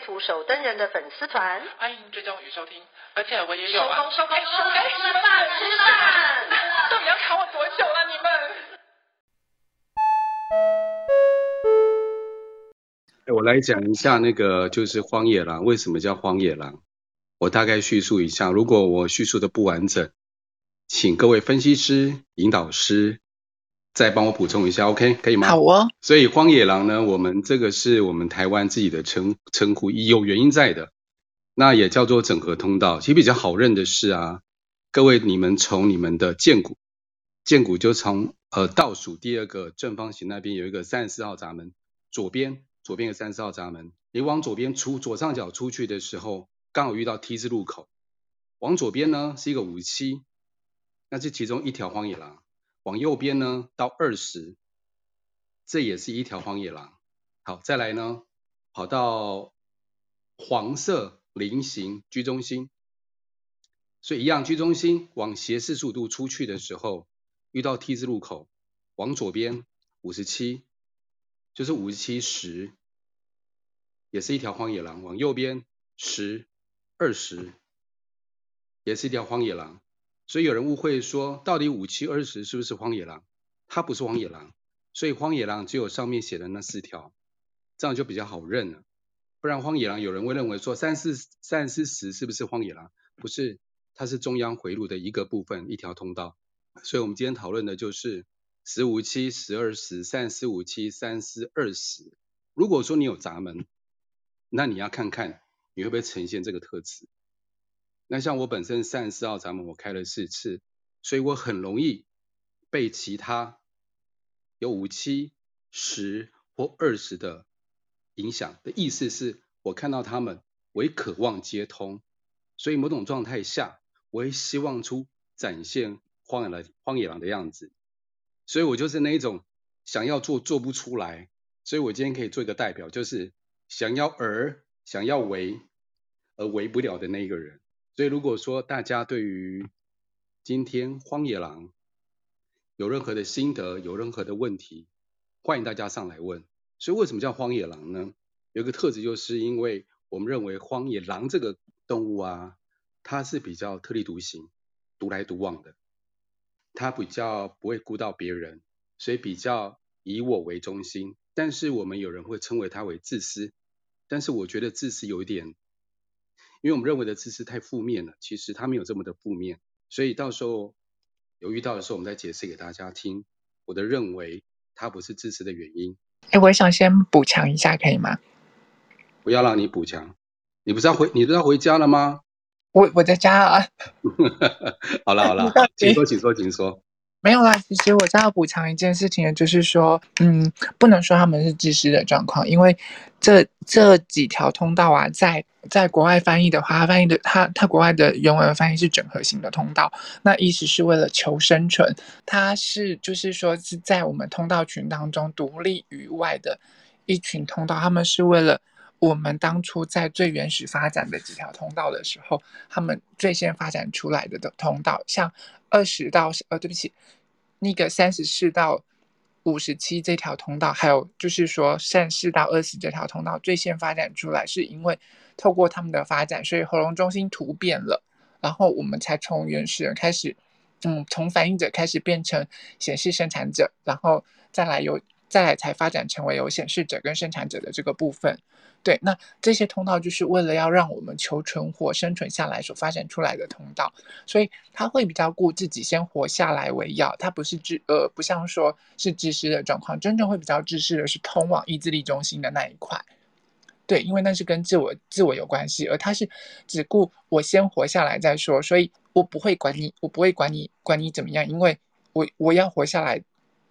图手登人的粉丝团，欢迎追踪与收听，而且我也有啊。收工收工收工，吃饭吃饭，到底要卡我多久了？你们？我来讲一下那个就是荒野狼，为什么叫荒野狼？我大概叙述一下，如果我叙述的不完整，请各位分析师、引导师。再帮我补充一下，OK，可以吗？好哦。所以荒野狼呢，我们这个是我们台湾自己的称称呼，有原因在的。那也叫做整合通道。其实比较好认的是啊，各位你们从你们的剑骨，剑骨就从呃倒数第二个正方形那边有一个三十四号闸门，左边左边有三十四号闸门，你往左边出左上角出去的时候，刚好遇到 T 字路口，往左边呢是一个五七，那是其中一条荒野狼。往右边呢，到二十，这也是一条荒野狼。好，再来呢，跑到黄色菱形居中心，所以一样居中心往斜四十五度出去的时候，遇到 T 字路口，往左边五十七，就是五十七十，也是一条荒野狼。往右边十二十，也是一条荒野狼。所以有人误会说，到底五七二十是不是荒野狼？它不是荒野狼，所以荒野狼只有上面写的那四条，这样就比较好认了。不然荒野狼有人会认为说三四三四十是不是荒野狼？不是，它是中央回路的一个部分，一条通道。所以我们今天讨论的就是十五七十二十三四五七三四二十。如果说你有闸门，那你要看看你会不会呈现这个特质。那像我本身三十四号闸门我开了四次，所以我很容易被其他有五七十或二十的影响。的意思是我看到他们，我也渴望接通，所以某种状态下，我也希望出展现荒野狼荒野狼的样子。所以我就是那一种想要做做不出来，所以我今天可以做一个代表，就是想要而想要为而为不了的那一个人。所以，如果说大家对于今天荒野狼有任何的心得，有任何的问题，欢迎大家上来问。所以，为什么叫荒野狼呢？有一个特质，就是因为我们认为荒野狼这个动物啊，它是比较特立独行、独来独往的，它比较不会顾到别人，所以比较以我为中心。但是，我们有人会称为它为自私，但是我觉得自私有一点。因为我们认为的自私太负面了，其实它没有这么的负面，所以到时候有遇到的时候，我们再解释给大家听。我的认为，它不是自私的原因。哎，我想先补强一下，可以吗？不要让你补强，你不是要回，你不是要回家了吗？我我在家啊。好了好了，请说请说请说。没有啦，其实我再要补偿一件事情，就是说，嗯，不能说他们是自私的状况，因为这这几条通道啊，在在国外翻译的话，翻译的它它国外的原文翻译是整合型的通道，那意思是为了求生存，它是就是说是在我们通道群当中独立于外的一群通道，他们是为了我们当初在最原始发展的几条通道的时候，他们最先发展出来的的通道，像。二十到呃，对不起，那个三十四到五十七这条通道，还有就是说三十到二十这条通道最先发展出来，是因为透过他们的发展，所以喉咙中心突变了，然后我们才从原始人开始，嗯，从反应者开始变成显示生产者，然后再来有再来才发展成为有显示者跟生产者的这个部分。对，那这些通道就是为了要让我们求存活、生存下来所发展出来的通道，所以他会比较顾自己先活下来为要，他不是自呃，不像说是自私的状况，真正会比较自私的是通往意志力中心的那一块。对，因为那是跟自我自我有关系，而他是只顾我先活下来再说，所以我不会管你，我不会管你管你怎么样，因为我我要活下来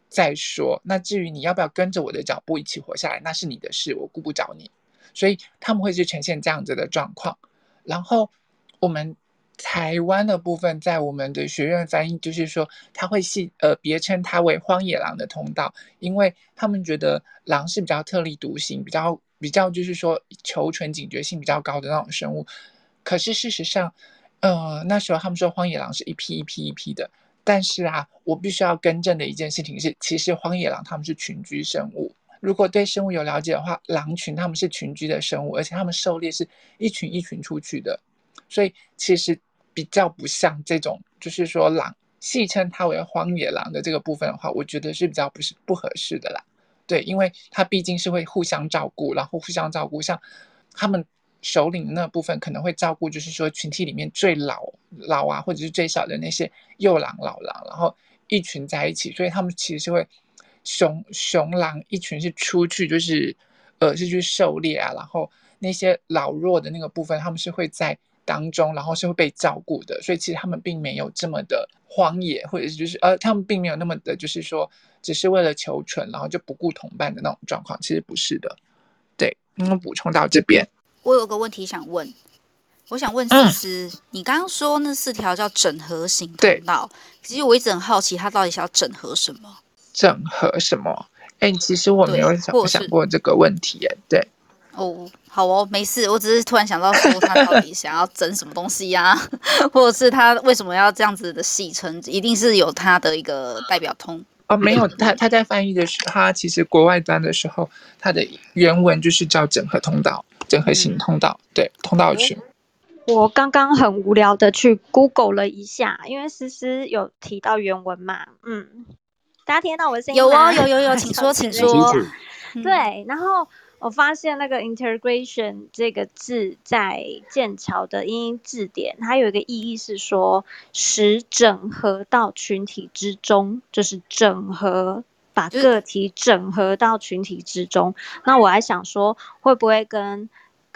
再说。那至于你要不要跟着我的脚步一起活下来，那是你的事，我顾不着你。所以他们会是呈现这样子的状况。然后我们台湾的部分，在我们的学院翻译，就是说他会系呃别称它为荒野狼的通道，因为他们觉得狼是比较特立独行，比较比较就是说求存警觉性比较高的那种生物。可是事实上，呃那时候他们说荒野狼是一批一批一批的，但是啊，我必须要更正的一件事情是，其实荒野狼他们是群居生物。如果对生物有了解的话，狼群他们是群居的生物，而且他们狩猎是一群一群出去的，所以其实比较不像这种，就是说狼戏称它为荒野狼的这个部分的话，我觉得是比较不是不合适的啦。对，因为它毕竟是会互相照顾，然后互相照顾，像他们首领那部分可能会照顾，就是说群体里面最老老啊，或者是最小的那些幼狼老狼，然后一群在一起，所以他们其实是会。雄雄狼一群是出去，就是，呃，是去狩猎啊。然后那些老弱的那个部分，他们是会在当中，然后是会被照顾的。所以其实他们并没有这么的荒野，或者是就是呃，他们并没有那么的，就是说只是为了求存，然后就不顾同伴的那种状况。其实不是的。对，我补充到这边。我有个问题想问，我想问思思，嗯、你刚刚说那四条叫整合型通道，其实我一直很好奇，它到底想要整合什么？整合什么？哎，其实我没有想想过这个问题。哎，对。哦，好哦，没事。我只是突然想到说，他到底想要整什么东西呀、啊？或者是他为什么要这样子的戏称？一定是有他的一个代表通哦。没有，他他在翻译的时候，他其实国外端的时候，他的原文就是叫整合通道、整合型通道，嗯、对，通道群。我刚刚很无聊的去 Google 了一下，因为思思有提到原文嘛，嗯。大家听得到我的声音吗？有哦，有有有，请说，请说。对，然后我发现那个 integration 这个字在剑桥的英英字典，它有一个意义是说使整合到群体之中，就是整合，把个体整合到群体之中。那我还想说，会不会跟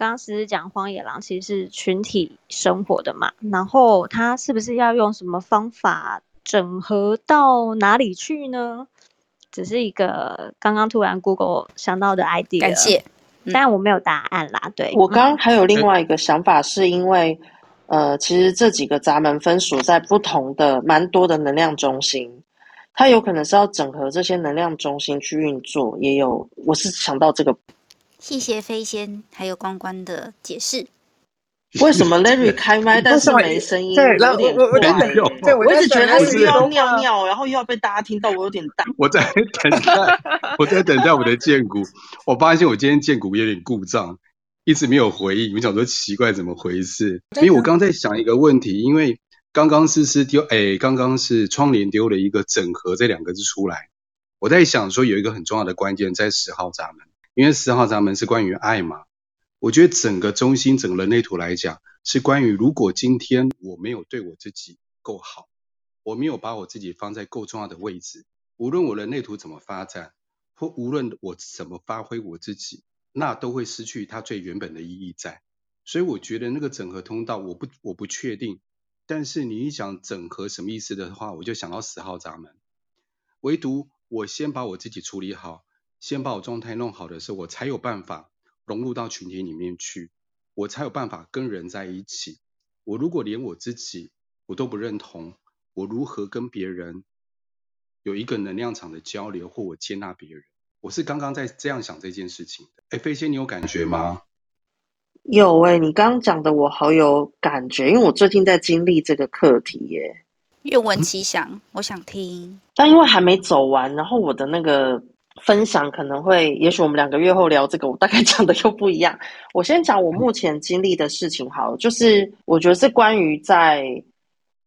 刚刚思思讲荒野狼其实是群体生活的嘛？然后它是不是要用什么方法？整合到哪里去呢？只是一个刚刚突然 Google 想到的 idea，感谢，但我没有答案啦。对，我刚刚还有另外一个想法，是因为呃，其实这几个闸门分属在不同的蛮多的能量中心，它有可能是要整合这些能量中心去运作，也有，我是想到这个。谢谢飞仙还有关关的解释。为什么 Larry 开麦但是没声音？对，有点怪。对，我一直觉得他是又要尿尿，然后又要被大家听到，我有点大。我在等待，我在等待我的荐骨。我发现我今天荐骨有点故障，一直没有回应。我想说奇怪，怎么回事？因为我刚在想一个问题，因为刚刚思思丢，哎，刚刚是窗帘丢了一个“整合”这两个字出来。我在想说有一个很重要的关键在十号闸门，因为十号闸门是关于爱嘛。我觉得整个中心，整个人类图来讲，是关于如果今天我没有对我自己够好，我没有把我自己放在够重要的位置，无论我人类图怎么发展，或无论我怎么发挥我自己，那都会失去它最原本的意义在。所以我觉得那个整合通道，我不我不确定。但是你一讲整合什么意思的话，我就想到十号闸门。唯独我先把我自己处理好，先把我状态弄好的时候，我才有办法。融入到群体里面去，我才有办法跟人在一起。我如果连我自己我都不认同，我如何跟别人有一个能量场的交流，或我接纳别人？我是刚刚在这样想这件事情的。哎，飞仙，你有感觉吗？有哎、欸，你刚刚讲的我好有感觉，因为我最近在经历这个课题耶。愿闻其详，我想听。但因为还没走完，然后我的那个。分享可能会，也许我们两个月后聊这个，我大概 讲的又不一样。我先讲我目前经历的事情好，就是我觉得是关于在，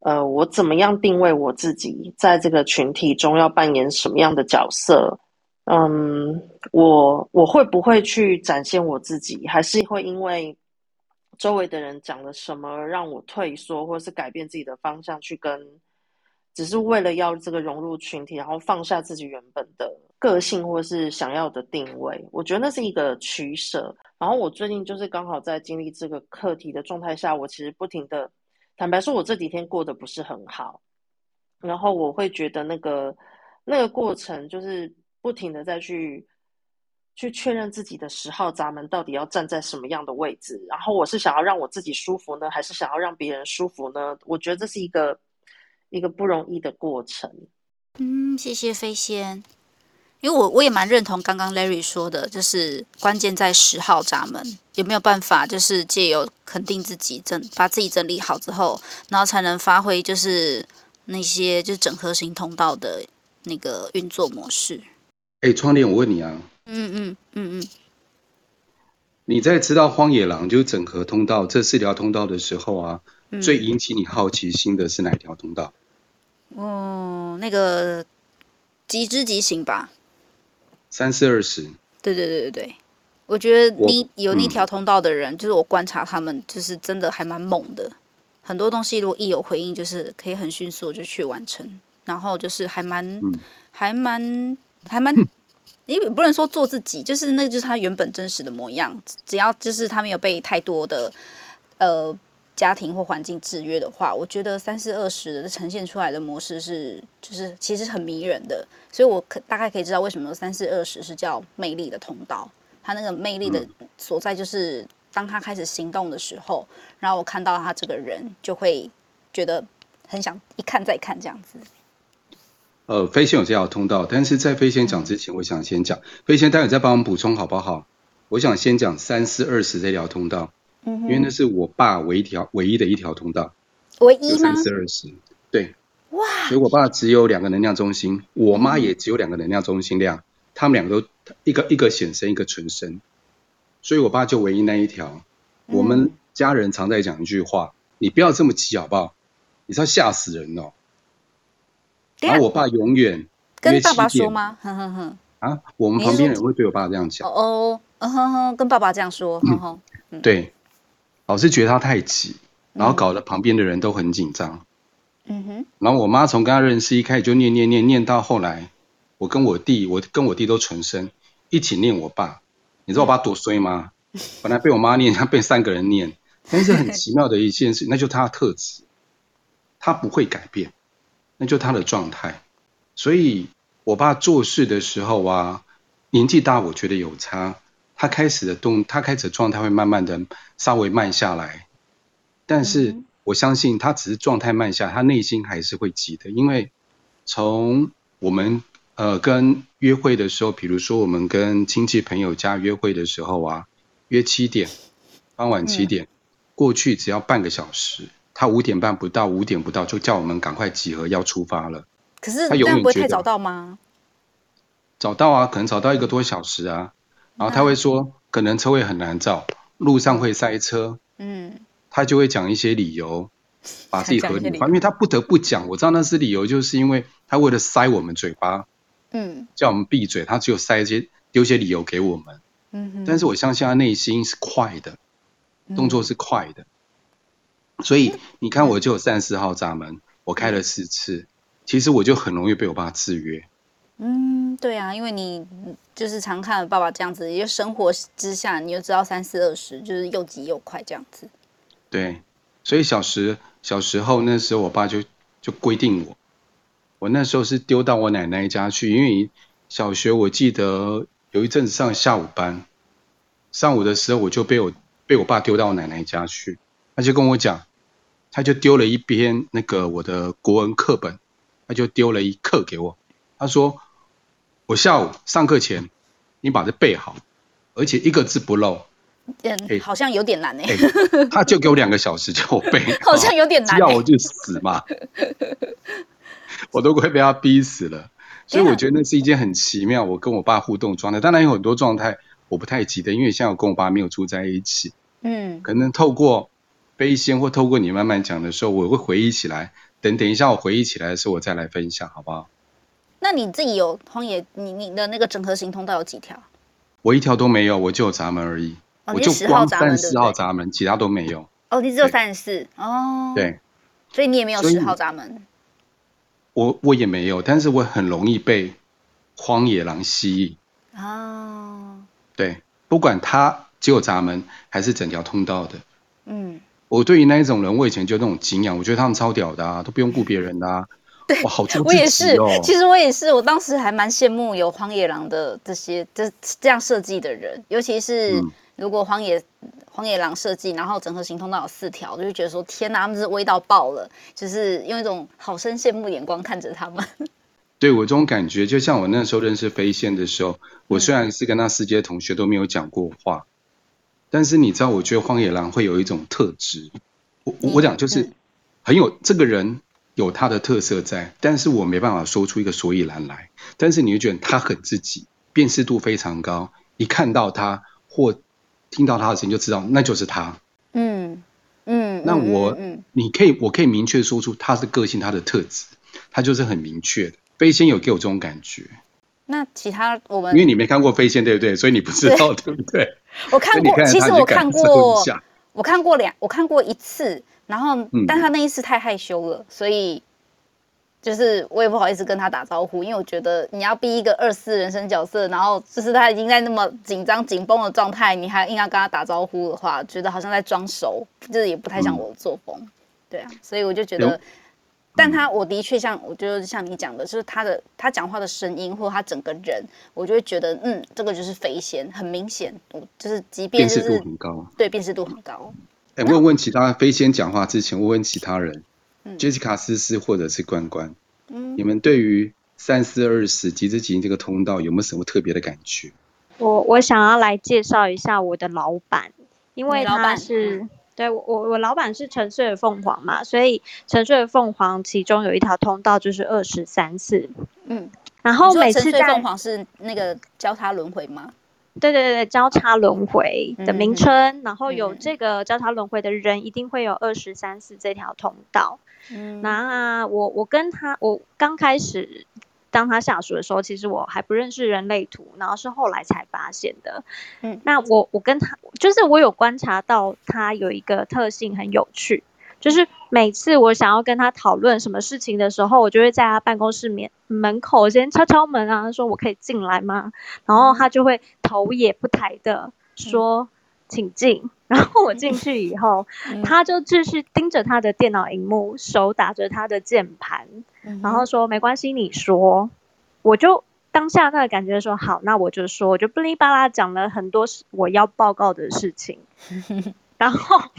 呃，我怎么样定位我自己，在这个群体中要扮演什么样的角色。嗯，我我会不会去展现我自己，还是会因为周围的人讲了什么让我退缩，或是改变自己的方向去跟。只是为了要这个融入群体，然后放下自己原本的个性或是想要的定位，我觉得那是一个取舍。然后我最近就是刚好在经历这个课题的状态下，我其实不停的，坦白说，我这几天过得不是很好。然后我会觉得那个那个过程就是不停的再去去确认自己的十号闸门到底要站在什么样的位置，然后我是想要让我自己舒服呢，还是想要让别人舒服呢？我觉得这是一个一个不容易的过程。嗯，谢谢飞仙。因为我我也蛮认同刚刚 Larry 说的，就是关键在十号闸门有没有办法，就是借由肯定自己整把自己整理好之后，然后才能发挥就是那些就是整合型通道的那个运作模式。哎，窗帘，我问你啊，嗯嗯嗯嗯，你在知道荒野狼就是整合通道这四条通道的时候啊，嗯、最引起你好奇心的是哪一条通道？哦，那个即知即行吧。三四二十，对对对对对，我觉得你有那条通道的人，嗯、就是我观察他们，就是真的还蛮猛的。很多东西如果一有回应，就是可以很迅速就去完成，然后就是还蛮、嗯、还蛮还蛮，因为不能说做自己，就是那就是他原本真实的模样。只要就是他没有被太多的呃。家庭或环境制约的话，我觉得三四二十的呈现出来的模式是，就是其实很迷人的，所以我可大概可以知道为什么三四二十是叫魅力的通道。他那个魅力的所在，就是当他开始行动的时候，然后我看到他这个人，就会觉得很想一看再看这样子。呃，飞仙有这条通道，但是在飞仙讲之前，我想先讲飞仙，待会再帮我们补充好不好？我想先讲三四二十这条通道。因为那是我爸唯一条唯一的一条通道，唯一吗？三十二十，对，哇！所以我爸只有两个能量中心，我妈也只有两个能量中心量，他们两个都一个一个显身，一个纯身，所以我爸就唯一那一条。我们家人常在讲一句话：你不要这么急好不好？你是要吓死人哦。然后我爸永远跟爸爸说吗？哼哼哼。啊，我们旁边人会对我爸这样讲。哦，嗯哼哼，跟爸爸这样说，哼哼，对。老是觉得他太急，然后搞得旁边的人都很紧张。嗯哼。然后我妈从跟他认识一开始就念念念念到后来，我跟我弟，我跟我弟都纯生，一起念我爸。你知道我爸多衰吗？本来被我妈念，他被三个人念。但是很奇妙的一件事，那就是他的特质，他不会改变，那就是他的状态。所以我爸做事的时候啊，年纪大，我觉得有差。他开始的动，他开始的状态会慢慢的稍微慢下来，但是我相信他只是状态慢下，他内心还是会急的，因为从我们呃跟约会的时候，比如说我们跟亲戚朋友家约会的时候啊，约七点，傍晚七点，过去只要半个小时，他五点半不到，五点不到就叫我们赶快集合要出发了。可是他永远不会太早到吗？早到啊，可能早到一个多小时啊。然后他会说，可能车位很难找，路上会塞车，嗯，他就会讲一些理由，把自己合理化，因为他不得不讲，我知道那是理由，就是因为他为了塞我们嘴巴，嗯，叫我们闭嘴，他只有塞一些丢些理由给我们，嗯哼，但是我相信他内心是快的，动作是快的，嗯、所以你看我就有三十四号闸门，我开了四次，其实我就很容易被我爸制约。嗯，对啊，因为你就是常看爸爸这样子，因为生活之下，你就知道三四二十就是又急又快这样子。对，所以小时小时候那时候，我爸就就规定我，我那时候是丢到我奶奶家去，因为小学我记得有一阵子上下午班，上午的时候我就被我被我爸丢到我奶奶家去，他就跟我讲，他就丢了一篇那个我的国文课本，他就丢了一课给我，他说。我下午上课前，你把这背好，而且一个字不漏。嗯，欸、好像有点难哎、欸欸。他就给我两个小时叫我背，好像有点难、欸。要我就死嘛，我都快被他逼死了。所以我觉得那是一件很奇妙，我跟我爸互动状态。当然有很多状态我不太记得，因为像我跟我爸没有住在一起。嗯。可能透过悲仙或透过你慢慢讲的时候，我会回忆起来。等等一下，我回忆起来的时候，我再来分享，好不好？那你自己有荒野，你你的那个整合型通道有几条？我一条都没有，我就有闸门而已。哦、我就光三十四号闸门，其他都没有。哦，你只有三十四哦。对。所以你也没有十号闸门。我我也没有，但是我很容易被荒野狼吸引。哦。对，不管他只有闸门还是整条通道的。嗯。我对于那一种人，我以前就那种敬仰，我觉得他们超屌的啊，都不用顾别人的啊。对，哇，好出、哦、我也是，其实我也是，我当时还蛮羡慕有荒野狼的这些这这样设计的人，尤其是如果荒野、嗯、荒野狼设计，然后整合行通道有四条，就会觉得说天哪，他们是威到爆了，就是用一种好生羡慕眼光看着他们。对我这种感觉，就像我那时候认识飞仙的时候，我虽然是跟他四届同学都没有讲过话，嗯、但是你知道，我觉得荒野狼会有一种特质，我我讲就是很有、嗯、这个人。有他的特色在，但是我没办法说出一个所以然来。但是你会觉得他很自己，辨识度非常高，一看到他或听到他的声音就知道那就是他。嗯嗯，那我、嗯嗯、你可以，我可以明确说出他的个性，他的特质，他就是很明确的。飞仙有给我这种感觉。那其他我们，因为你没看过飞仙，对不对？所以你不知道，对，对不对？我看过，其实我看过，我看过两，我看过一次。然后，但他那一次太害羞了，嗯、所以就是我也不好意思跟他打招呼，因为我觉得你要逼一个二四人生角色，然后就是他已经在那么紧张紧绷的状态，你还硬要跟他打招呼的话，觉得好像在装熟，就是也不太像我的作风。嗯、对啊，所以我就觉得，嗯、但他我的确像，我觉得像你讲的，就是他的他讲话的声音或他整个人，我就会觉得，嗯，这个就是飞仙，很明显，我就是即便就是辨识度很高，对，辨识度很高。哎，问问其他飞仙讲话之前，问问其他人，嗯，Jessica 思思或者是关关，嗯，你们对于三四二十即之即兴这个通道有没有什么特别的感觉？我我想要来介绍一下我的老板，因为他是，嗯、对我我老板是沉睡的凤凰嘛，所以沉睡的凤凰其中有一条通道就是二十三四，嗯，然后每次在凤凰是那个交叉轮回吗？对对对，交叉轮回的名称，嗯、然后有这个交叉轮回的人，一定会有二十三四这条通道。嗯，那我我跟他，我刚开始当他下属的时候，其实我还不认识人类图，然后是后来才发现的。嗯，那我我跟他，就是我有观察到他有一个特性很有趣。就是每次我想要跟他讨论什么事情的时候，我就会在他办公室面门口先敲敲门啊，说我可以进来吗？然后他就会头也不抬的说，请进。然后我进去以后，他就继续盯着他的电脑荧幕，手打着他的键盘，然后说没关系，你说。我就当下那个感觉说好，那我就说，我就哔哩吧啦讲了很多我要报告的事情，然后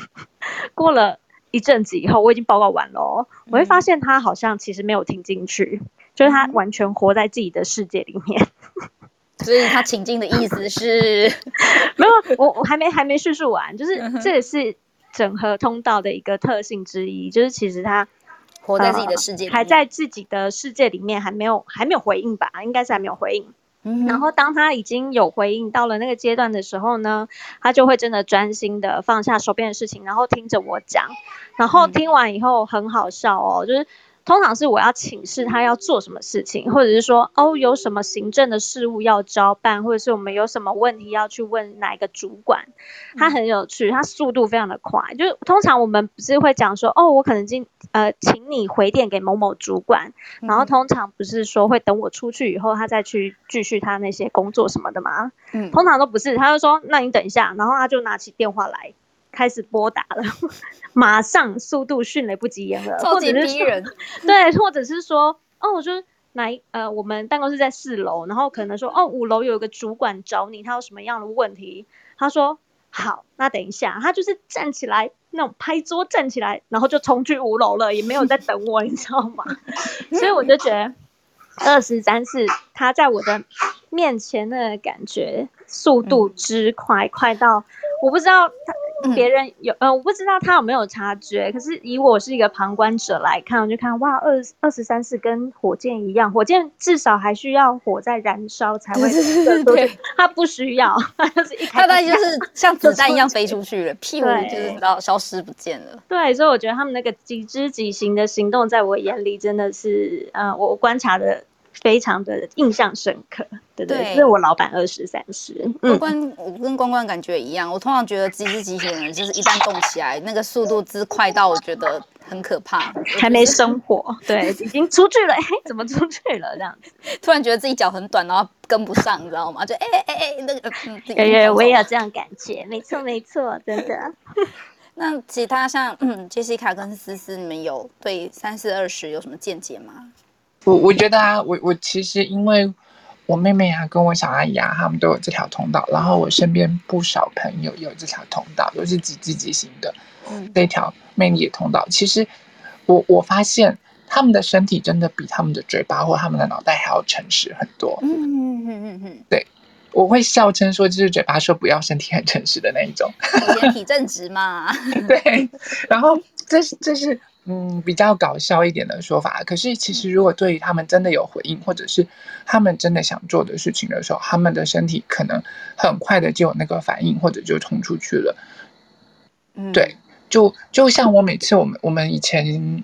过了。一阵子以后，我已经报告完了哦，我会发现他好像其实没有听进去，嗯、就是他完全活在自己的世界里面。所以他请进的意思是，没有，我我还没还没叙述完，就是这也是整合通道的一个特性之一，就是其实他活在自己的世界里面，呃，还在自己的世界里面，还没有还没有回应吧？应该是还没有回应。然后当他已经有回应到了那个阶段的时候呢，他就会真的专心的放下手边的事情，然后听着我讲。然后听完以后很好笑哦，就是。通常是我要请示他要做什么事情，或者是说哦有什么行政的事务要交办，或者是我们有什么问题要去问哪一个主管。他很有趣，他速度非常的快。就是通常我们不是会讲说哦我可能今呃请你回电给某某主管，然后通常不是说会等我出去以后他再去继续他那些工作什么的吗？嗯，通常都不是，他就说那你等一下，然后他就拿起电话来。开始拨打了，马上速度迅雷不及掩耳，超级逼人。对，或者是说，哦，我说来，呃，我们办公室在四楼，然后可能说，哦，五楼有一个主管找你，他有什么样的问题？他说好，那等一下，他就是站起来那种拍桌站起来，然后就冲去五楼了，也没有在等我，你知道吗？所以我就觉得二十三四，他在我的面前的感觉速度之快，嗯、快到我不知道他。别人有呃，我不知道他有没有察觉，可是以我是一个旁观者来看，我就看哇，二二十三四跟火箭一样，火箭至少还需要火在燃烧才会，对，他不需要，它就是一开，他大概就是像子弹一样飞出去了，屁股就是到消失不见了。对，所以我觉得他们那个即知即行的行动，在我眼里真的是，呃，我观察的。非常的印象深刻，对对，对，是我老板二十三十。关关，我跟关关感觉一样。我通常觉得即知即行的人，就是一旦动起来，那个速度之快到我觉得很可怕。还没生火，对，已经出去了，哎，怎么出去了？这样子，突然觉得自己脚很短，然后跟不上，你知道吗？就哎哎哎，那个，哎哎，我也有这样感觉，没错没错，真的。那其他像嗯，杰西卡跟思思，你们有对三四二十有什么见解吗？我我觉得啊，我我其实因为我妹妹啊，跟我小阿姨啊，他们都有这条通道，然后我身边不少朋友有这条通道，都是几积极型的，嗯，这条魅力的通道。其实我我发现他们的身体真的比他们的嘴巴或他们的脑袋还要诚实很多。嗯嗯嗯嗯嗯，对。我会笑称说，就是嘴巴说不要，身体很诚实的那一种。身体正直嘛。对，然后这是这是嗯比较搞笑一点的说法。可是其实如果对于他们真的有回应，或者是他们真的想做的事情的时候，他们的身体可能很快的就有那个反应，或者就冲出去了。嗯，对，就就像我每次我们我们以前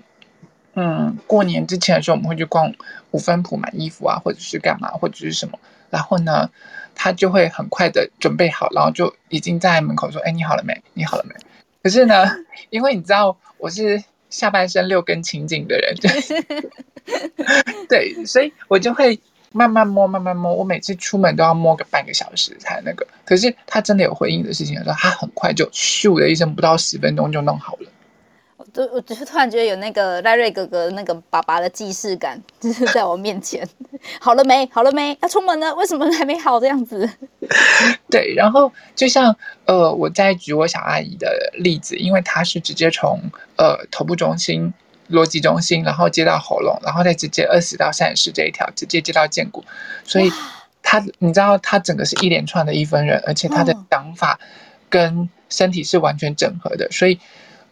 嗯过年之前的时候，我们会去逛五分铺买衣服啊，或者是干嘛，或者是什么，然后呢，他就会很快的准备好，然后就已经在门口说：“哎，你好了没？你好了没？”可是呢，因为你知道我是下半身六根清净的人，对，所以我就会慢慢摸，慢慢摸。我每次出门都要摸个半个小时才那个。可是他真的有回应的事情的时候，他很快就咻的一声，不到十分钟就弄好了。就我就突然觉得有那个赖瑞哥哥那个爸爸的既视感，就是在我面前，好了没？好了没？要出门了，为什么还没好这样子？对，然后就像呃，我再举我小阿姨的例子，因为她是直接从呃头部中心、逻辑中心，然后接到喉咙，然后再直接二十到三十这一条，直接接到荐骨，所以她你知道，她整个是一连串的一分人，而且她的想法跟身体是完全整合的，所以。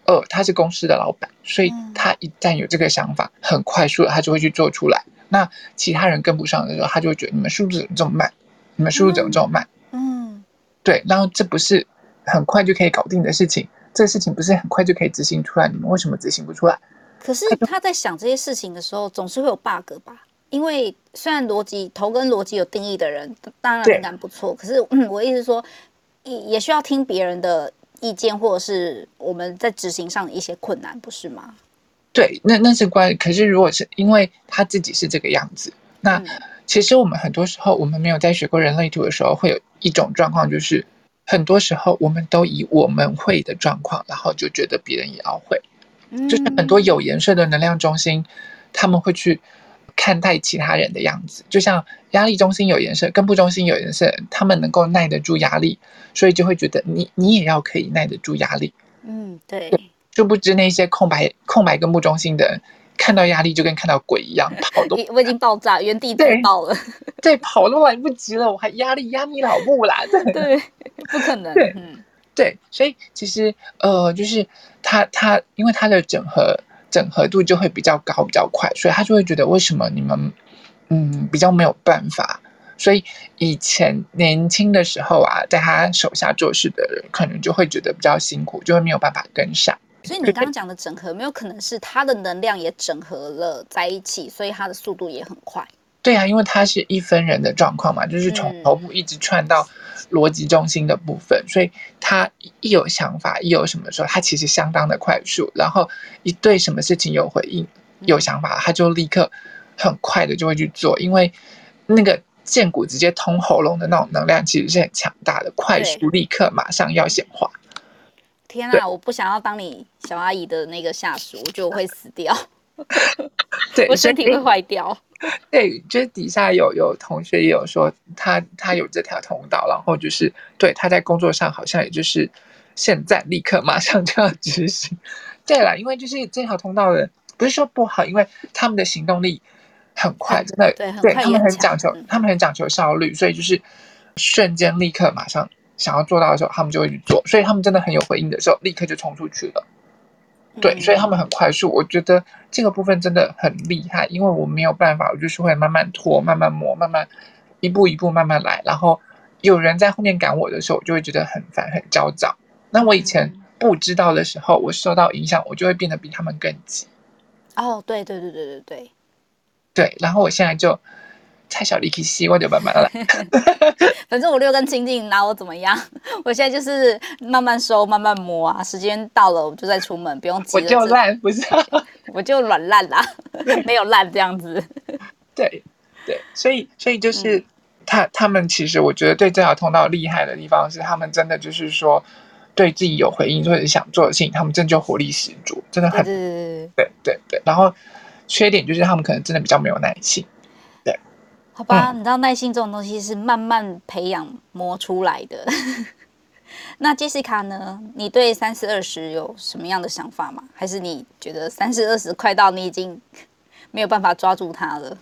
呃，他是公司的老板，所以他一旦有这个想法，很快速的他就会去做出来。那其他人跟不上的时候，他就会觉得你们速度怎么这么慢？你们速度怎么这么慢？嗯，对。然后这不是很快就可以搞定的事情，这个事情不是很快就可以执行出来，你们为什么执行不出来？可是他在想这些事情的时候，总是会有 bug 吧？因为虽然逻辑头跟逻辑有定义的人，当然灵感不错，可是嗯，我意思是说，也也需要听别人的。意见或者是我们在执行上的一些困难，不是吗？对，那那是关。可是如果是因为他自己是这个样子，那其实我们很多时候，我们没有在学过人类图的时候，会有一种状况，就是很多时候我们都以我们会的状况，然后就觉得别人也要会。就是很多有颜色的能量中心，他们会去。看待其他人的样子，就像压力中心有颜色，根部中心有颜色，他们能够耐得住压力，所以就会觉得你你也要可以耐得住压力。嗯，对。殊不知那些空白空白根部中心的人，看到压力就跟看到鬼一样，跑都我已经爆炸，原地自爆了。对，跑都来不及了，我还压力压你老母啦！对，对，不可能。对，嗯，对，所以其实呃，就是他他因为他的整合。整合度就会比较高，比较快，所以他就会觉得为什么你们，嗯，比较没有办法。所以以前年轻的时候啊，在他手下做事的人，可能就会觉得比较辛苦，就会没有办法跟上。所以你刚刚讲的整合，没有可能是他的能量也整合了在一起，所以他的速度也很快。对啊，因为他是一分人的状况嘛，就是从头部一直串到逻辑中心的部分，嗯、所以他一有想法，一有什么时候，他其实相当的快速。然后一对什么事情有回应、有想法，他就立刻很快的就会去做，因为那个剑骨直接通喉咙的那种能量，其实是很强大的，快速立刻马上要显化。天啊，我不想要当你小阿姨的那个下属，我觉得我会死掉。对，我身体会坏掉。对，就是底下有有同学也有说他他有这条通道，然后就是对他在工作上好像也就是现在立刻马上就要执行。对了，因为就是这条通道的不是说不好，因为他们的行动力很快，真的对，对他们很讲求，他们很讲求效率，所以就是瞬间立刻马上想要做到的时候，他们就会去做，所以他们真的很有回应的时候，立刻就冲出去了。对，所以他们很快速，我觉得这个部分真的很厉害，因为我没有办法，我就是会慢慢拖、慢慢磨、慢慢一步一步慢慢来。然后有人在后面赶我的时候，我就会觉得很烦、很焦躁。那我以前不知道的时候，我受到影响，我就会变得比他们更急。哦，对对对对对对，对。然后我现在就。太小力气细，我就慢慢来。反正我六根清净，拿我怎么样？我现在就是慢慢收，慢慢摸啊。时间到了，我就再出门，不用急。我就烂，不是？我就软烂啦，没有烂这样子。对对，所以所以就是他他们其实，我觉得对这条通道厉害的地方是，他们真的就是说，对自己有回应或者是想做的事情，他们真的就活力十足，真的很对对对对对。然后缺点就是他们可能真的比较没有耐性。对，好吧，嗯、你知道耐心这种东西是慢慢培养磨出来的。那 Jessica 呢？你对三十二十有什么样的想法吗？还是你觉得三十二十快到你已经没有办法抓住它了？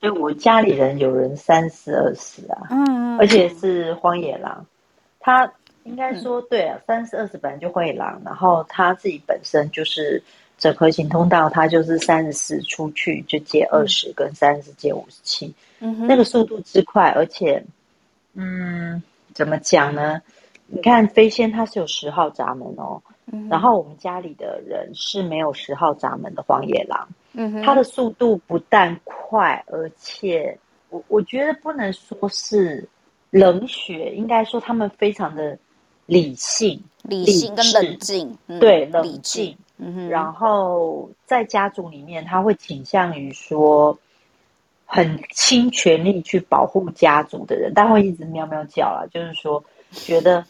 就我家里人有人三十二十啊，嗯，而且是荒野狼，他应该说对啊，三十二十本来就荒野狼，然后他自己本身就是整合型通道，它就是三十四出去就接二十，跟三十接五十七，嗯，那个速度之快，而且，嗯，怎么讲呢？你看飞仙它是有十号闸门哦，嗯、然后我们家里的人是没有十号闸门的黄野狼，嗯，它的速度不但快，而且我我觉得不能说是冷血，应该说他们非常的理性、理性跟冷静，嗯、对，冷静。嗯，然后在家族里面，他会倾向于说很倾全力去保护家族的人，但会一直喵喵叫啊，就是说觉得。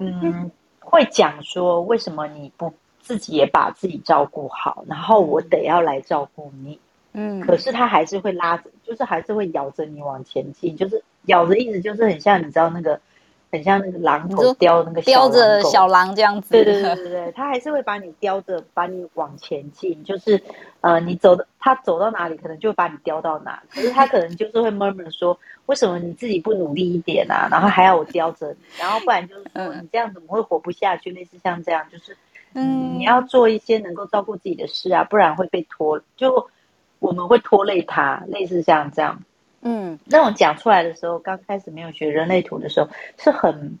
嗯，会讲说为什么你不自己也把自己照顾好，然后我得要来照顾你。嗯，可是他还是会拉着，就是还是会咬着你往前进，就是咬着意思就是很像你知道那个。很像那个狼狗叼那个叼着小狼这样子，对对对对对，他还是会把你叼着，把你往前进，就是呃，你走的他走到哪里，可能就把你叼到哪。可是他可能就是会 murmur 说，为什么你自己不努力一点啊？然后还要我叼着你，然后不然就是说你这样怎么会活不下去？类似像这样，就是嗯，你要做一些能够照顾自己的事啊，不然会被拖，就我们会拖累他，类似像这样。嗯，那种讲出来的时候，刚开始没有学人类图的时候，是很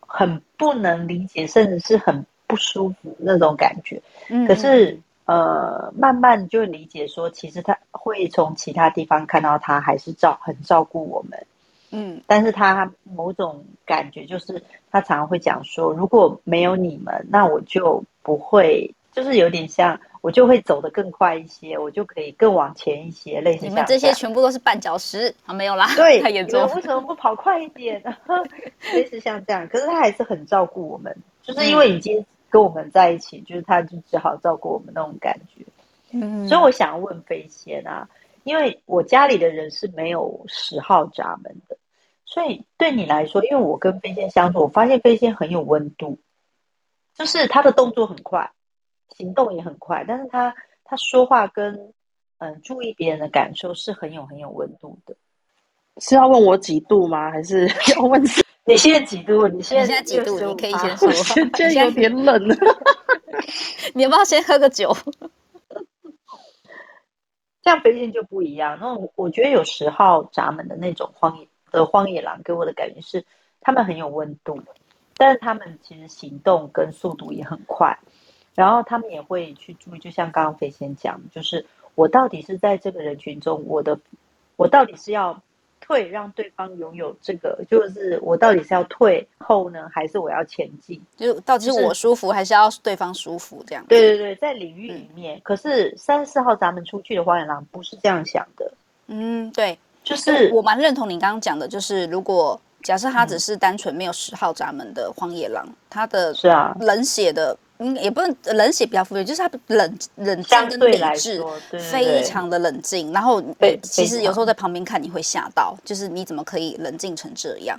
很不能理解，甚至是很不舒服那种感觉。嗯，可是呃，慢慢就理解说，其实他会从其他地方看到他还是照很照顾我们。嗯，但是他某种感觉就是，他常常会讲说，如果没有你们，那我就不会，就是有点像。我就会走得更快一些，我就可以更往前一些，类似你们这些全部都是绊脚石啊，没有啦，对，太严重。为什么不跑快一点呢？类似像这样，可是他还是很照顾我们，就是因为已经跟我们在一起，嗯、就是他就只好照顾我们那种感觉。嗯，所以我想要问飞仙啊，因为我家里的人是没有十号闸门的，所以对你来说，因为我跟飞仙相处，我发现飞仙很有温度，就是他的动作很快。行动也很快，但是他他说话跟嗯、呃、注意别人的感受是很有很有温度的。是要问我几度吗？还是 要问你现在几度？你现在几度？你可以先说。现在有点冷了，你要不要先喝个酒？这样飞仙就不一样。那我觉得有十号闸门的那种荒野的荒野狼给我的感觉是，他们很有温度，但是他们其实行动跟速度也很快。然后他们也会去注意，就像刚刚飞仙讲，就是我到底是在这个人群中，我的我到底是要退，让对方拥有这个，就是我到底是要退后呢，还是我要前进？就到底是我舒服，还是要对方舒服？这样？对对对，在领域里面，嗯、可是三十四号闸门出去的荒野狼不是这样想的。嗯，对，就是我蛮认同你刚刚讲的，就是如果假设他只是单纯没有十号闸门的荒野狼，他的是啊冷血的。嗯，也不能冷血比较富裕，就是他冷冷静跟理智非常的冷静。然后其实有时候在旁边看你会吓到，就是你怎么可以冷静成这样？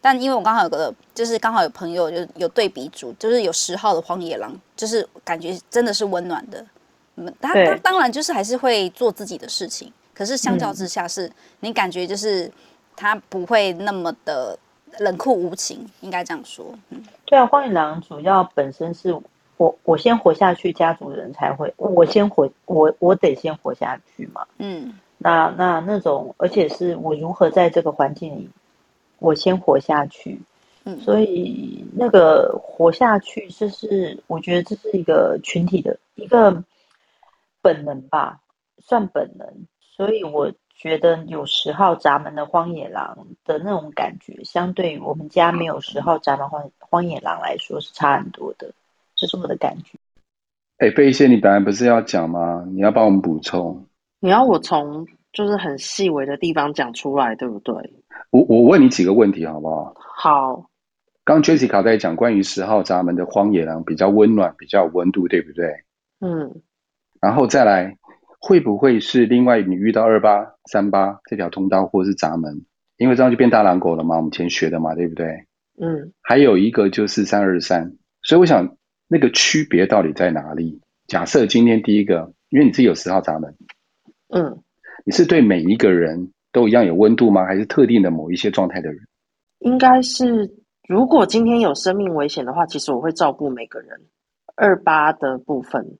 但因为我刚好有个，就是刚好有朋友就有对比组，就是有十号的荒野狼，就是感觉真的是温暖的。他他当然就是还是会做自己的事情，可是相较之下是你感觉就是他不会那么的。冷酷无情，应该这样说。嗯，对啊，荒野狼主要本身是我，我先活下去，家族人才会，我先活，我我得先活下去嘛。嗯，那那那种，而且是我如何在这个环境里，我先活下去。嗯，所以那个活下去，这是我觉得这是一个群体的一个本能吧，算本能。所以我。觉得有十号闸门的荒野狼的那种感觉，相对于我们家没有十号闸门荒荒野狼来说是差很多的，这是我的感觉。哎，飞仙，你本来不是要讲吗？你要帮我们补充？你要我从就是很细微的地方讲出来，对不对？我我问你几个问题好不好？好。刚 Jessica 在讲关于十号闸门的荒野狼比较温暖，比较有温度，对不对？嗯。然后再来，会不会是另外你遇到二八三八这条通道或是闸门？因为这样就变大狼狗了嘛，我们前学的嘛，对不对？嗯。还有一个就是三二三，所以我想那个区别到底在哪里？假设今天第一个，因为你自己有十号闸门，嗯，你是对每一个人都一样有温度吗？还是特定的某一些状态的人？应该是，如果今天有生命危险的话，其实我会照顾每个人。二八的部分，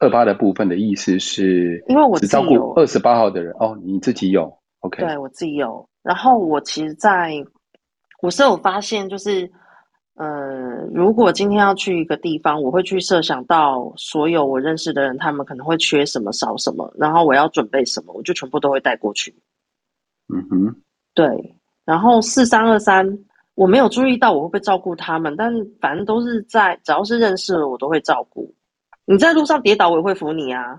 二八的部分的意思是，因为我只照顾二十八号的人哦，你自己有，OK？对，我自己有。然后我其实在，在我是有发现，就是。呃，如果今天要去一个地方，我会去设想到所有我认识的人，他们可能会缺什么、少什么，然后我要准备什么，我就全部都会带过去。嗯哼，对。然后四三二三，我没有注意到我会不会照顾他们，但反正都是在，只要是认识了，我都会照顾。你在路上跌倒，我也会扶你啊。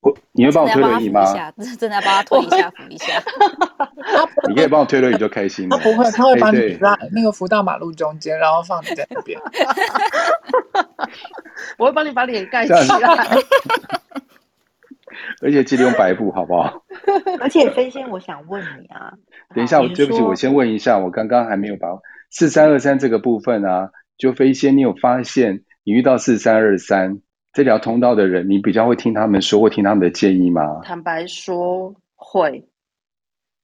我，你会帮我推轮椅吗？真的要帮他推一下，扶一下。你可以帮我推轮椅就开心了。他不会，他会把你拉那个扶到马路中间，然后放你在那边。我会帮你把脸盖起来。而且记得用白布，好不好？而且飞仙，我想问你啊，等一下，我对不起，我先问一下，我刚刚还没有把四三二三这个部分啊，就飞仙，你有发现你遇到四三二三？这条通道的人，你比较会听他们说，会听他们的建议吗？坦白说会，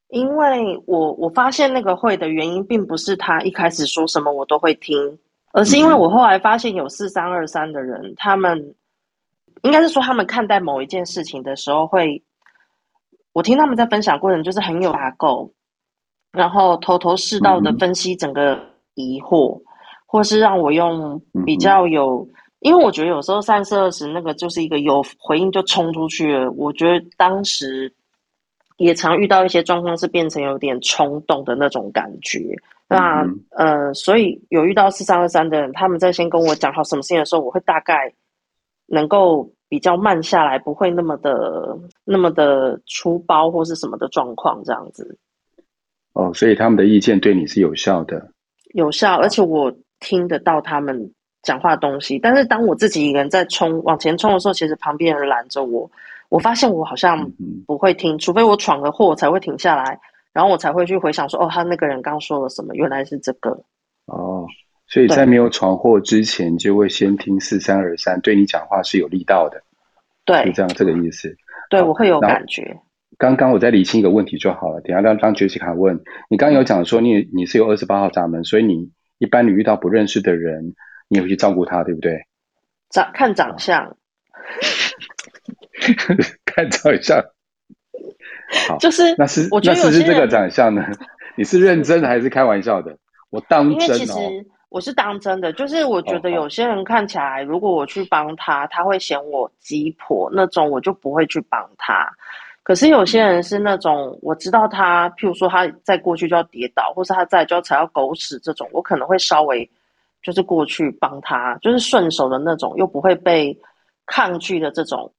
因为我我发现那个会的原因，并不是他一开始说什么我都会听，而是因为我后来发现有四三二三的人，嗯、他们应该是说他们看待某一件事情的时候会，我听他们在分享过程就是很有架构，然后头头是道的分析整个疑惑，嗯、或是让我用比较有。嗯因为我觉得有时候三十二十那个就是一个有回应就冲出去了，我觉得当时也常遇到一些状况是变成有点冲动的那种感觉。那呃，所以有遇到四三二三的人，他们在先跟我讲好什么事情的时候，我会大概能够比较慢下来，不会那么的那么的出包或是什么的状况这样子。哦，所以他们的意见对你是有效的，有效，而且我听得到他们。讲话东西，但是当我自己一个人在冲往前冲的时候，其实旁边人拦着我，我发现我好像不会听，除非我闯了祸，我才会停下来，然后我才会去回想说，哦，他那个人刚说了什么，原来是这个。哦，所以在没有闯祸之前，就会先听四三二三，对你讲话是有力道的。对，是这样这个意思。对，我会有感觉。刚刚我再理清一个问题就好了，等下让让杰西卡问你。刚刚有讲说你你是有二十八号闸门，所以你一般你遇到不认识的人。你会去照顾他，对不对？长 看长相，看长相，好，就是那是我觉得那是这个长相呢？你是认真的还是开玩笑的？我当真哦。因为其实我是当真的，就是我觉得有些人看起来，如果我去帮他，他会嫌我鸡婆那种，我就不会去帮他。可是有些人是那种，我知道他，譬如说他在过去就要跌倒，或是他在就要踩到狗屎这种，我可能会稍微。就是过去帮他，就是顺手的那种，又不会被抗拒的这种，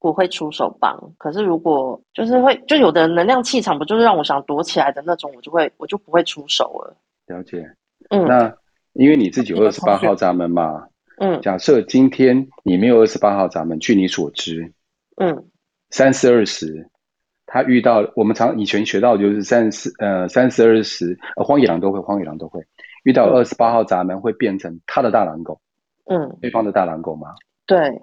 我会出手帮。可是如果就是会，就有的能量气场，不就是让我想躲起来的那种，我就会，我就不会出手了。了解，嗯，那因为你自己有二十八号闸门嘛，嗯，假设今天你没有二十八号闸门，据你所知，嗯，三十二十，他遇到我们常以前学到就是三十呃三十二十，呃荒野狼都会，荒野狼都会。遇到二十八号闸门会变成他的大狼狗，嗯，对方的大狼狗吗？对。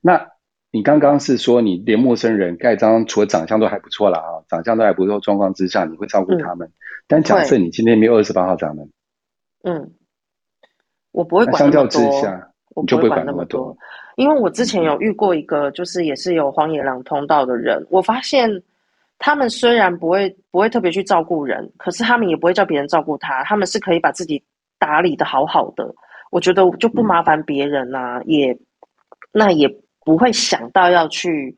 那你刚刚是说你连陌生人盖章，除了长相都还不错了啊，长相都还不错状况之下，你会照顾他们。嗯、但假设你今天没有二十八号闸门，嗯，我不会管那么多。相较之下，我就不会管那么多，因为我之前有遇过一个，就是也是有荒野狼通道的人，我发现。他们虽然不会不会特别去照顾人，可是他们也不会叫别人照顾他，他们是可以把自己打理的好好的。我觉得就不麻烦别人啊，嗯、也那也不会想到要去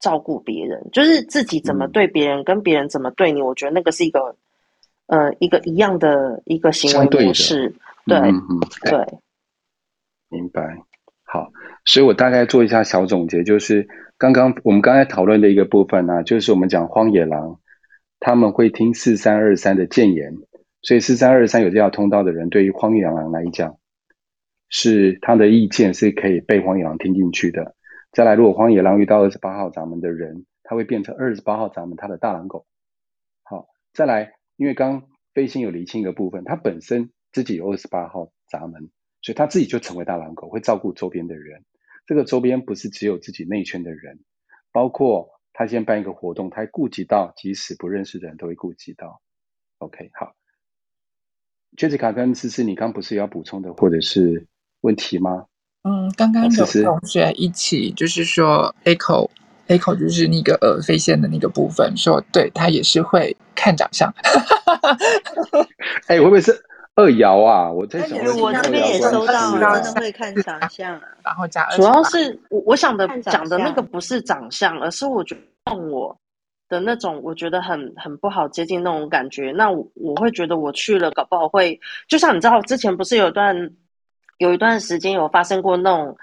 照顾别人，就是自己怎么对别人，嗯、跟别人怎么对你，我觉得那个是一个呃一个一样的一个行为模式。对，嗯嗯，对，明白。好，所以我大概做一下小总结，就是。刚刚我们刚才讨论的一个部分呢、啊，就是我们讲荒野狼，他们会听四三二三的谏言，所以四三二三有这条通道的人，对于荒野狼来讲，是他的意见是可以被荒野狼听进去的。再来，如果荒野狼遇到二十八号闸门的人，他会变成二十八号闸门他的大狼狗。好，再来，因为刚飞星有厘清一个部分，他本身自己有二十八号闸门，所以他自己就成为大狼狗，会照顾周边的人。这个周边不是只有自己内圈的人，包括他先办一个活动，他还顾及到即使不认识的人都会顾及到。OK，好，Jessica 跟思思，你刚不是要补充的或者是问题吗？嗯，刚刚有同学一起就是说，Echo Echo 就是那个呃飞线的那个部分，说对他也是会看长相。哎、欸，会不会是二爻啊？我在想，我这边也收到，真的会看长相啊。然后加，主要是我我想的讲的那个不是长相，而是我觉得我的那种，我觉得很很不好接近那种感觉。那我我会觉得我去了，搞不好会就像你知道，之前不是有段。有一段时间有发生过那种，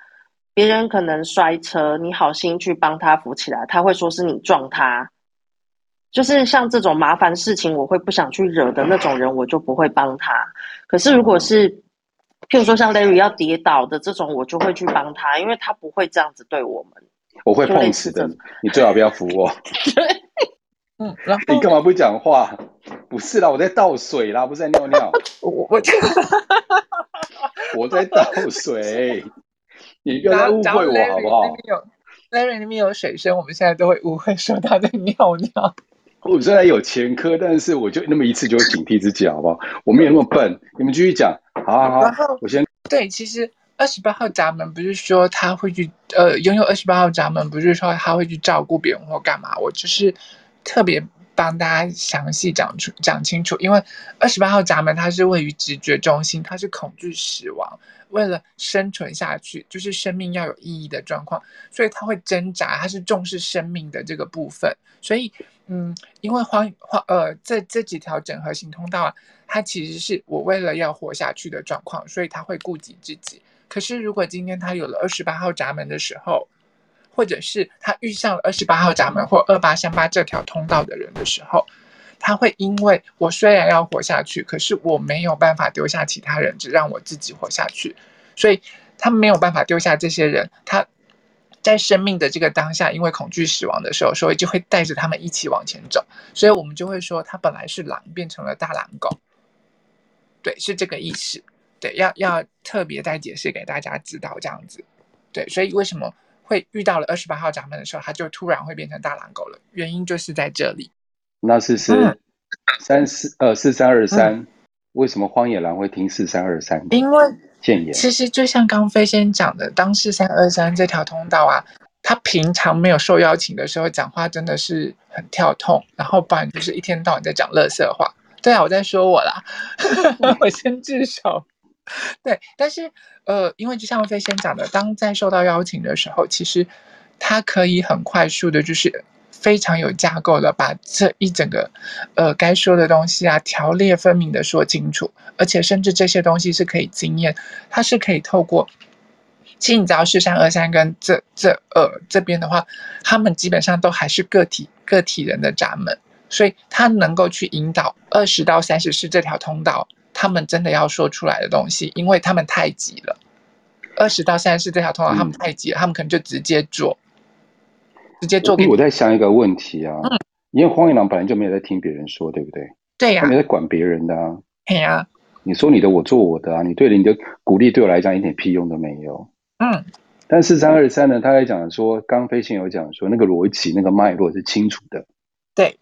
别人可能摔车，你好心去帮他扶起来，他会说是你撞他，就是像这种麻烦事情，我会不想去惹的那种人，我就不会帮他。可是如果是，譬如说像 Larry 要跌倒的这种，我就会去帮他，因为他不会这样子对我们。我会碰瓷的，你最好不要扶我。对，嗯，然后你干嘛不讲话？不是啦，我在倒水啦，不是在尿尿。我 我。我在倒水，你不要误会我好不好？Larry 那边有水声，我们现在都会误会说他在尿尿。我虽然有前科，但是我就那么一次就会警惕自己，好不好？我没有那么笨，你们继续讲。好好好，我先对，其实二十八号闸门不是说他会去呃拥有二十八号闸门，不是说他会去照顾别人或干嘛，我就是特别。帮大家详细讲出讲清楚，因为二十八号闸门它是位于直觉中心，它是恐惧死亡，为了生存下去，就是生命要有意义的状况，所以他会挣扎，他是重视生命的这个部分。所以，嗯，因为荒荒呃这这几条整合型通道啊，它其实是我为了要活下去的状况，所以他会顾及自己。可是如果今天他有了二十八号闸门的时候，或者是他遇上了二十八号闸门或二八三八这条通道的人的时候，他会因为我虽然要活下去，可是我没有办法丢下其他人，只让我自己活下去，所以他没有办法丢下这些人。他在生命的这个当下，因为恐惧死亡的时候，所以就会带着他们一起往前走。所以我们就会说，它本来是狼，变成了大狼狗。对，是这个意思。对，要要特别再解释给大家知道这样子。对，所以为什么？会遇到了二十八号闸门的时候，他就突然会变成大狼狗了。原因就是在这里。那是是三四呃四三二三，为什么荒野狼会听四三二三？因为其实就像刚飞仙讲的，当四三二三这条通道啊，他平常没有受邀请的时候，讲话真的是很跳痛，然后不然就是一天到晚在讲垃圾话。对啊，我在说我啦，我先自首。对，但是呃，因为就像飞仙讲的，当在受到邀请的时候，其实他可以很快速的，就是非常有架构的把这一整个呃该说的东西啊条列分明的说清楚，而且甚至这些东西是可以经验，它是可以透过，其实你知道四三二三跟这这呃这边的话，他们基本上都还是个体个体人的闸门，所以他能够去引导二十到三十四这条通道。他们真的要说出来的东西，因为他们太急了。二十到三十四这条通道，他们太急了，嗯、他们可能就直接做，直接做给。我在想一个问题啊，嗯、因为荒野狼本来就没有在听别人说，对不对？对呀、啊，他没在管别人的啊。对呀、啊，你说你的，我做我的啊。你对你的鼓励对我来讲一点屁用都没有。嗯。但四三二三呢？他在讲说，刚飞行有讲说，那个逻辑、那个脉络是清楚的。对。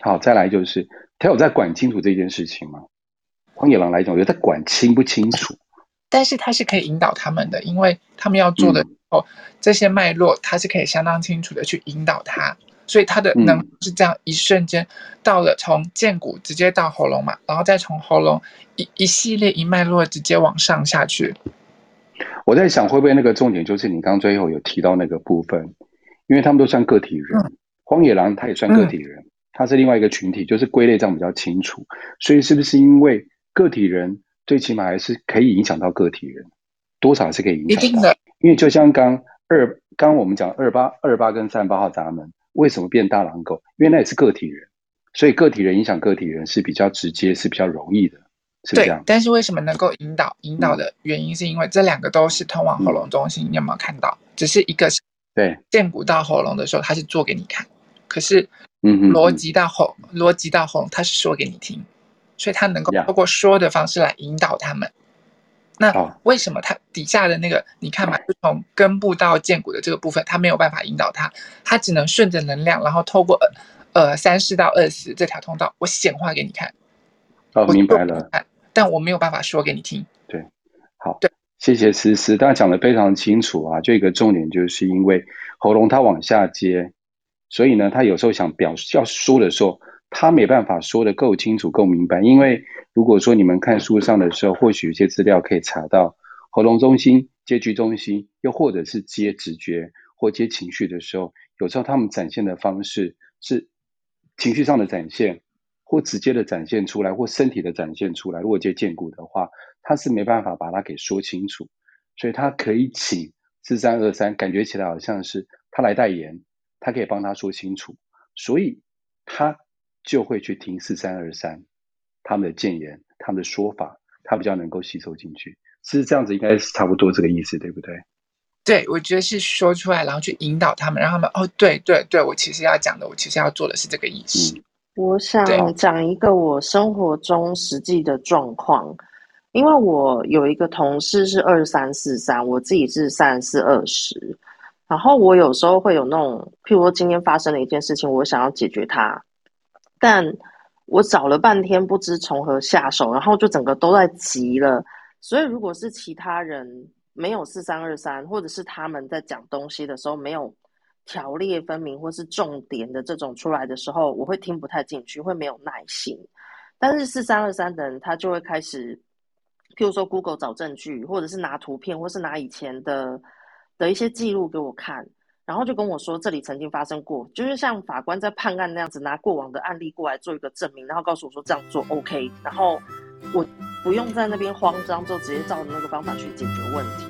好，再来就是他有在管清楚这件事情吗？荒野狼来讲，我觉得他管清不清楚，但是他是可以引导他们的，因为他们要做的哦，嗯、这些脉络他是可以相当清楚的去引导他，所以他的能是这样一瞬间到了从荐骨直接到喉咙嘛，然后再从喉咙一一系列一脉络直接往上下去。我在想会不会那个重点就是你刚最后有提到那个部分，因为他们都算个体人，嗯、荒野狼他也算个体人，他、嗯、是另外一个群体，就是归类这样比较清楚，所以是不是因为？个体人最起码还是可以影响到个体人，多少是可以影响的，因为就像刚二刚我们讲二八二八跟三八号闸门为什么变大狼狗？因为那也是个体人，所以个体人影响个体人是比较直接，是比较容易的，是这样。对，但是为什么能够引导？引导的原因是因为这两个都是通往喉咙中心，嗯、你有没有看到？只是一个是对剑骨到喉咙的时候，它是做给你看，可是嗯，逻辑到喉逻辑到喉咙，它是说给你听，所以他能够透过说的方式来引导他们。那为什么他底下的那个你看嘛，就从根部到剑骨的这个部分，他没有办法引导他，他只能顺着能量，然后透过呃三十到二十这条通道，我显化给你看。哦，明白了。但我没有办法说给你听。对，好，对，谢谢思思，大家讲的非常清楚啊。就一个重点就是因为喉咙它往下接，所以呢，他有时候想表要说的时候，他没办法说得够清楚、够明白。因为如果说你们看书上的时候，或许有些资料可以查到喉咙中心接局中心，又或者是接直觉或接情绪的时候，有时候他们展现的方式是情绪上的展现。或直接的展现出来，或身体的展现出来。如果接荐骨的话，他是没办法把它给说清楚，所以他可以请四三二三，感觉起来好像是他来代言，他可以帮他说清楚，所以他就会去听四三二三他们的谏言，他们的说法，他比较能够吸收进去。是这样子，应该是差不多这个意思，对不对？对，我觉得是说出来，然后去引导他们，让他们哦，对对对，我其实要讲的，我其实要做的是这个意思。嗯我想讲一个我生活中实际的状况，因为我有一个同事是二三四三，我自己是三四二十，然后我有时候会有那种，譬如说今天发生了一件事情，我想要解决它，但我找了半天不知从何下手，然后就整个都在急了，所以如果是其他人没有四三二三，或者是他们在讲东西的时候没有。条列分明或是重点的这种出来的时候，我会听不太进去，会没有耐心。但是四三二三的人，他就会开始，譬如说 Google 找证据，或者是拿图片，或是拿以前的的一些记录给我看，然后就跟我说这里曾经发生过，就是像法官在判案那样子，拿过往的案例过来做一个证明，然后告诉我说这样做 OK，然后我不用在那边慌张，就直接照着那个方法去解决问题。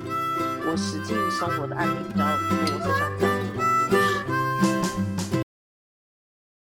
我实际生活的案例比较多，是像这样。